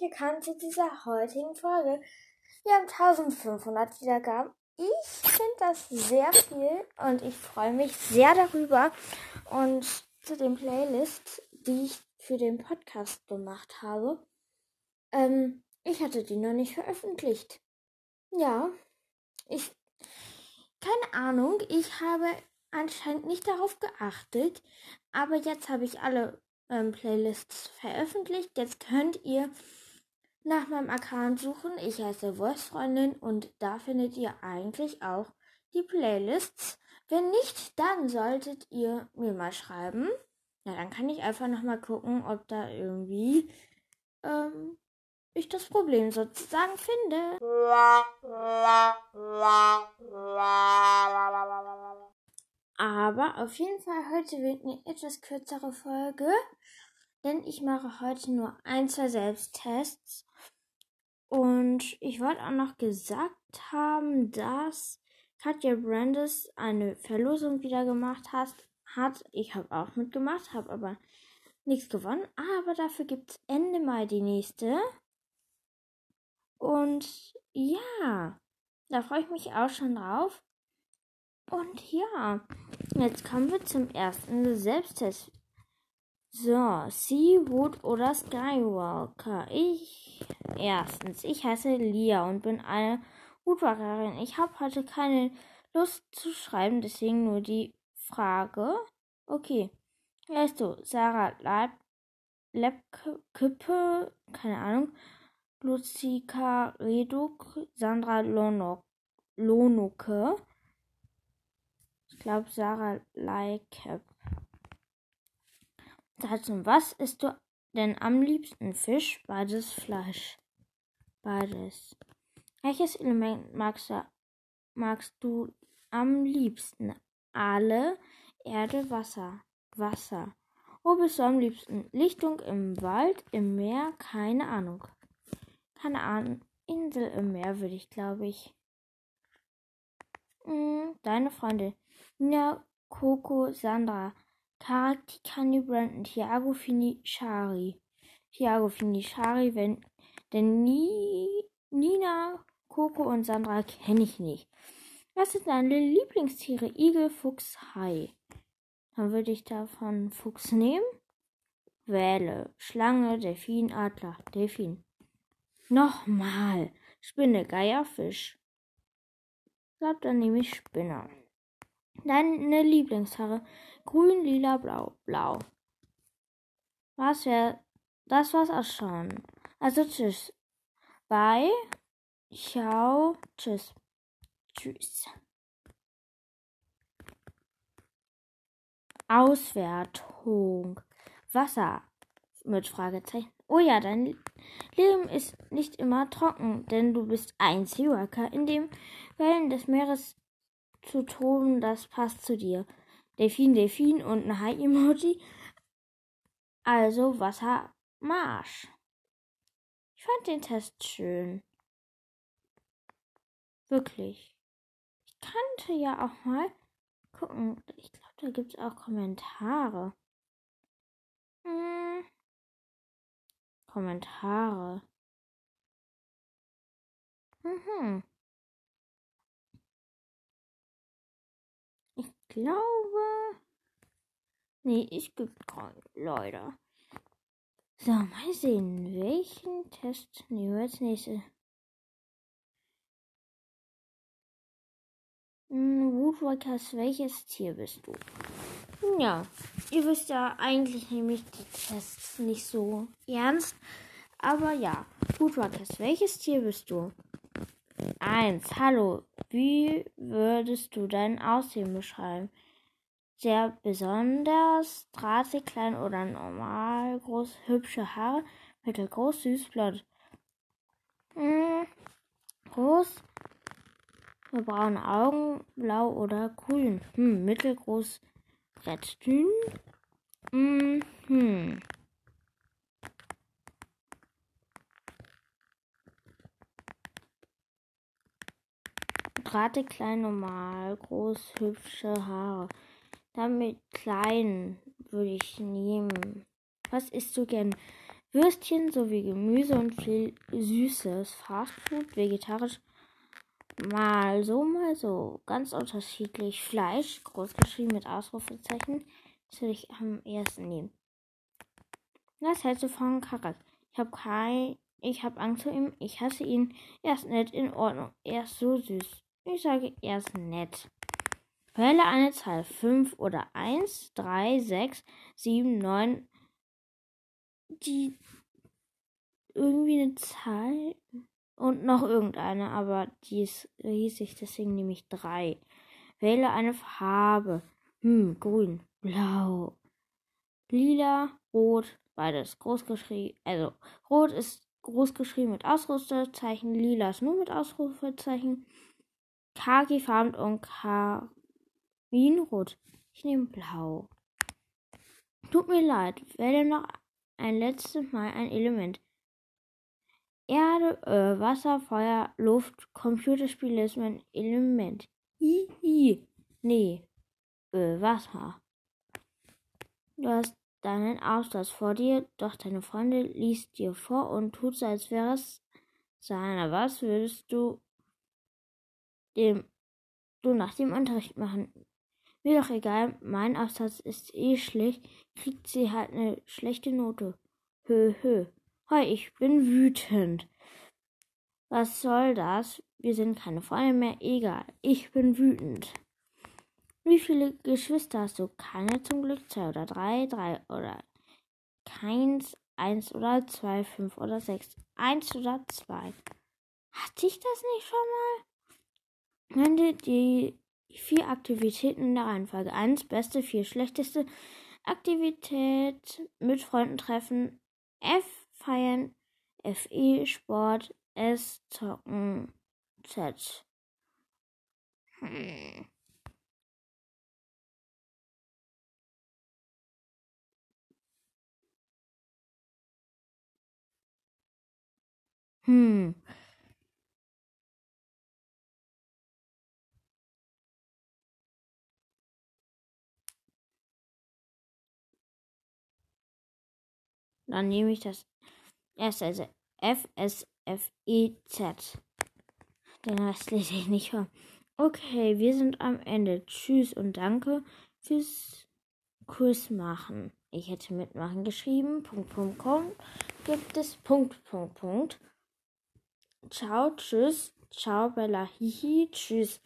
willkommen zu dieser heutigen Folge. Wir haben 1500 Wiedergaben. Ich finde das sehr viel und ich freue mich sehr darüber. Und zu den Playlists, die ich für den Podcast gemacht habe, ähm, ich hatte die noch nicht veröffentlicht. Ja, ich, keine Ahnung, ich habe anscheinend nicht darauf geachtet, aber jetzt habe ich alle ähm, Playlists veröffentlicht. Jetzt könnt ihr nach meinem Account suchen. Ich heiße Voicefreundin und da findet ihr eigentlich auch die Playlists. Wenn nicht, dann solltet ihr mir mal schreiben. Ja, dann kann ich einfach nochmal gucken, ob da irgendwie ähm, ich das Problem sozusagen finde. Aber auf jeden Fall heute wird eine etwas kürzere Folge, denn ich mache heute nur ein, zwei Selbsttests. Und ich wollte auch noch gesagt haben, dass Katja Brandes eine Verlosung wieder gemacht hat. hat. Ich habe auch mitgemacht, habe aber nichts gewonnen. Aber dafür gibt es Ende Mai die nächste. Und ja, da freue ich mich auch schon drauf. Und ja, jetzt kommen wir zum ersten Selbsttest. So, Seawood oder Skywalker? Ich, erstens, ich heiße Lia und bin eine Hutwackerin. Ich habe heute keine Lust zu schreiben, deswegen nur die Frage. Okay, weißt du, Sarah Leib, Lebkippe, keine Ahnung, Lucika Reduk, Sandra Lonok, Lonuke, ich glaube, Sarah Leikep. Dazu, was isst du denn am liebsten? Fisch, beides Fleisch. Beides. Welches Element magst du, magst du am liebsten? Alle, Erde, Wasser. Wasser. Wo bist du am liebsten? Lichtung im Wald, im Meer? Keine Ahnung. Keine Ahnung. Insel im Meer würde ich, glaube ich. Hm, deine Freunde. Nina, Coco, Sandra, Kani, Brandon, Thiago, Fini, Shari. Thiago, Fini, Shari, wenn, denn nie, Nina, Coco und Sandra kenne ich nicht. Was sind deine Lieblingstiere? Igel, Fuchs, Hai. Dann würde ich davon Fuchs nehmen. Wähle. Schlange, Delfin, Adler, Delfin. Nochmal. Spinne, Geier, Fisch. Ich glaube, dann nehme ich Spinner. Deine Lieblingsfarbe. Grün, lila, blau. Blau. Was wäre. Das war's auch schon. Also tschüss. Bye. Ciao. Tschüss. Tschüss. Auswertung. Wasser. Mit Fragezeichen. Oh ja, dein Leben ist nicht immer trocken, denn du bist ein Seaworker, in dem Wellen des Meeres zu toben, das passt zu dir. Delfin, Delfin und ein Hai-Emoji. Also Wassermarsch. Ich fand den Test schön. Wirklich. Ich kannte ja auch mal gucken. Ich glaube, da gibt es auch Kommentare. Hm. Kommentare. Mhm. Glaube. Nee, ich gibt keinen, Leute. So, mal sehen, welchen Test nehmen wir als nächstes. Hm, Woodwalkers, welches Tier bist du? Ja, ihr wisst ja, eigentlich nehme ich die Tests nicht so ernst. Aber ja, Woodwalkers, welches Tier bist du? 1. Hallo, wie würdest du dein Aussehen beschreiben? Sehr besonders, drahtig, klein oder normal, groß, hübsche Haare, mittelgroß, süß, blond. Hm, groß, braune Augen, blau oder grün. Hm, mittelgroß, recht dünn. Hm, hm. Drahtig, klein, normal, groß, hübsche Haare. Damit klein würde ich nehmen. Was isst du gern? Würstchen sowie Gemüse und viel süßes Fastfood, vegetarisch mal so, mal so. Ganz unterschiedlich. Fleisch, großgeschrieben mit Ausrufezeichen, das würde ich am ersten nehmen. Was hältst du von Karak? Ich habe kein, ich habe Angst vor ihm, ich hasse ihn. Er ist nett, in Ordnung, er ist so süß. Ich sage, er ist nett. Wähle eine Zahl 5 oder 1, 3, 6, 7, 9. Die irgendwie eine Zahl und noch irgendeine, aber die ist riesig, deswegen nehme ich 3. Wähle eine Farbe. Hm, grün, blau, lila, rot, beides groß geschrieben. Also, rot ist groß geschrieben mit Ausrufezeichen, lila ist nur mit Ausrufezeichen. Khaki-farben und Karinrot. Ich nehme blau. Tut mir leid, werde noch ein letztes Mal ein Element. Erde, äh, Wasser, Feuer, Luft, Computerspiele ist mein Element. Hihi. Nee. Äh, Wasser. Du hast deinen Aufsatz vor dir, doch deine Freundin liest dir vor und tut so, als wäre es seiner. Was würdest du dem du nach dem Unterricht machen? Mir doch egal, mein Aufsatz ist eh schlecht, kriegt sie halt eine schlechte Note. Hö, hö. Hoi, ich bin wütend. Was soll das? Wir sind keine Freunde mehr. Egal, ich bin wütend. Wie viele Geschwister hast du? Keine zum Glück. Zwei oder drei, drei oder keins, eins oder zwei, fünf oder sechs. Eins oder zwei. Hatte ich das nicht schon mal? Nenne die vier Aktivitäten in der Reihenfolge. Eins, beste, vier, schlechteste Aktivität mit Freunden treffen. F, feiern. FE, Sport. S, zocken. Z. Hm. Hm. Dann nehme ich das erste, also F, S, F, E, Z. Den Rest lese ich nicht vor. Okay, wir sind am Ende. Tschüss und danke fürs Kurs machen. Ich hätte mitmachen geschrieben. Punkt, Punkt, Punkt. Gibt es Punkt, Punkt, Punkt. Ciao, tschüss. Ciao, Bella. Hihi, tschüss.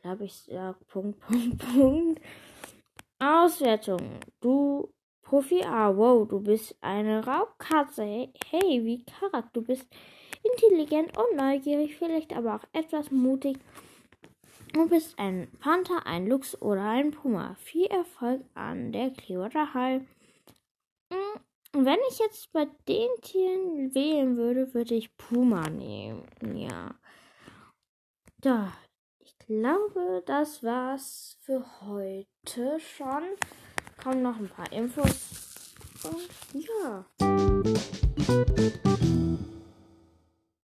Glaube ich, sag Punkt, Punkt, Punkt. Auswertung. Du Profi A, wow, du bist eine Raubkatze. Hey, wie Karak, du bist intelligent und neugierig, vielleicht aber auch etwas mutig. Du bist ein Panther, ein Luchs oder ein Puma. Viel Erfolg an der Clearwater Hall. Wenn ich jetzt bei den Tieren wählen würde, würde ich Puma nehmen. Ja. Da. Ich glaube, das war's für heute schon. Kommen noch ein paar Infos. Und ja.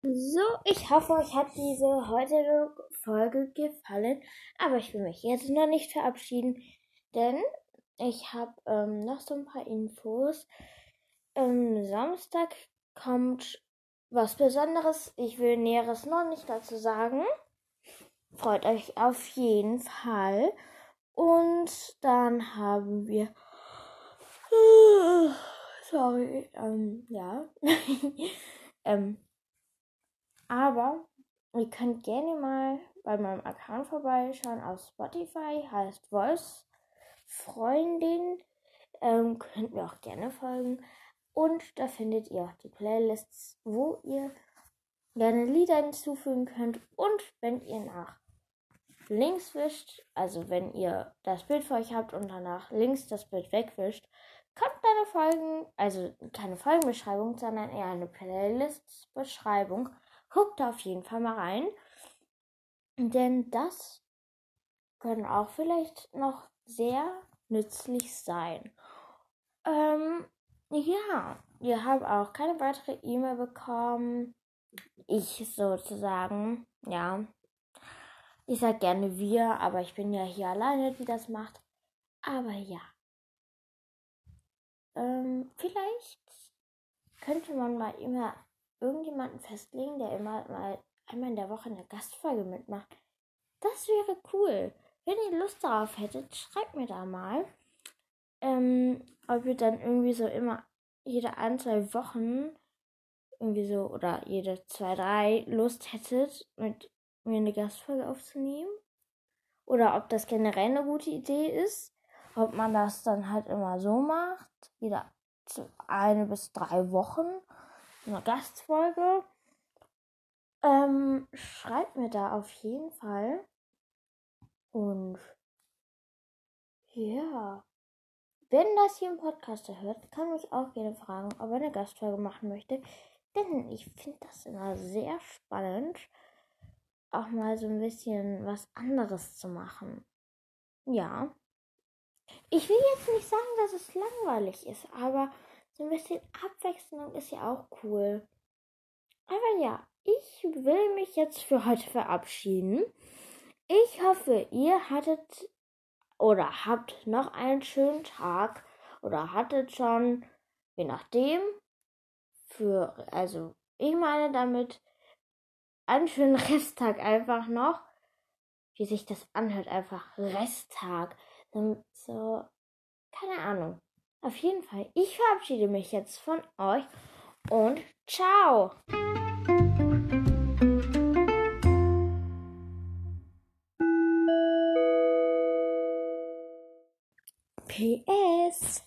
So, ich hoffe, euch hat diese heutige Folge gefallen. Aber ich will mich jetzt noch nicht verabschieden, denn ich habe ähm, noch so ein paar Infos. Am Samstag kommt was Besonderes. Ich will Näheres noch nicht dazu sagen. Freut euch auf jeden Fall. Und dann haben wir. Sorry, ähm, ja. ähm, aber ihr könnt gerne mal bei meinem Account vorbeischauen auf Spotify, heißt Voice Freundin. Ähm, könnt mir auch gerne folgen. Und da findet ihr auch die Playlists, wo ihr gerne Lieder hinzufügen könnt. Und wenn ihr nach links wischt, also wenn ihr das Bild vor euch habt und danach links das Bild wegwischt, kommt eine Folgen, also keine Folgenbeschreibung, sondern eher eine Playlist-Beschreibung. Guckt da auf jeden Fall mal rein. Denn das können auch vielleicht noch sehr nützlich sein. Ähm, ja, wir haben auch keine weitere E-Mail bekommen. Ich sozusagen, ja. Ich sag gerne wir, aber ich bin ja hier alleine, die das macht. Aber ja. ähm, vielleicht könnte man mal immer irgendjemanden festlegen, der immer mal einmal in der Woche eine Gastfolge mitmacht. Das wäre cool. Wenn ihr Lust darauf hättet, schreibt mir da mal. Ähm, ob ihr dann irgendwie so immer jede ein, zwei Wochen irgendwie so oder jede zwei, drei Lust hättet, mit mir eine Gastfolge aufzunehmen. Oder ob das generell eine gute Idee ist. Ob man das dann halt immer so macht. Jede eine bis drei Wochen. Eine Gastfolge. Ähm, schreibt mir da auf jeden Fall. Und ja. Wenn das hier im Podcast hört, kann mich auch gerne fragen, ob er eine Gastfolge machen möchte. Denn ich finde das immer sehr spannend, auch mal so ein bisschen was anderes zu machen. Ja. Ich will jetzt nicht sagen, dass es langweilig ist, aber so ein bisschen Abwechslung ist ja auch cool. Aber ja, ich will mich jetzt für heute verabschieden. Ich hoffe, ihr hattet oder habt noch einen schönen Tag oder hattet schon, je nachdem, für, also ich meine damit einen schönen Resttag einfach noch, wie sich das anhört, einfach Resttag. So, keine Ahnung. Auf jeden Fall, ich verabschiede mich jetzt von euch und ciao! PS.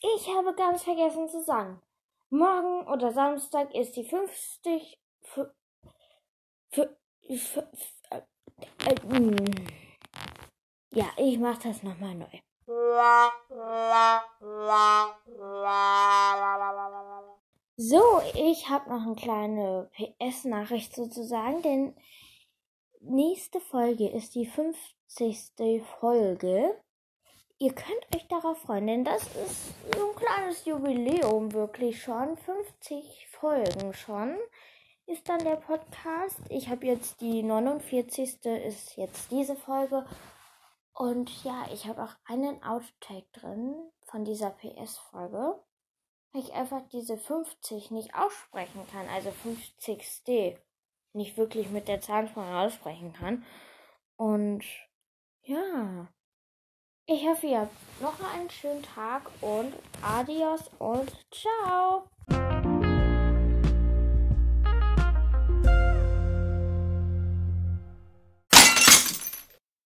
Ich habe ganz vergessen zu sagen. Morgen oder Samstag ist die 50. Für, für, für, äh, äh, ja, ich mach das nochmal neu. So, ich habe noch eine kleine PS-Nachricht sozusagen, denn nächste Folge ist die 50. Folge ihr könnt euch darauf freuen, denn das ist so ein kleines Jubiläum wirklich schon. 50 Folgen schon ist dann der Podcast. Ich habe jetzt die 49. ist jetzt diese Folge. Und ja, ich habe auch einen Outtake drin von dieser PS-Folge. Weil ich einfach diese 50 nicht aussprechen kann. Also 50. Nicht wirklich mit der Zahnspange aussprechen kann. Und ja. Ich hoffe, ihr habt noch einen schönen Tag und adios und ciao.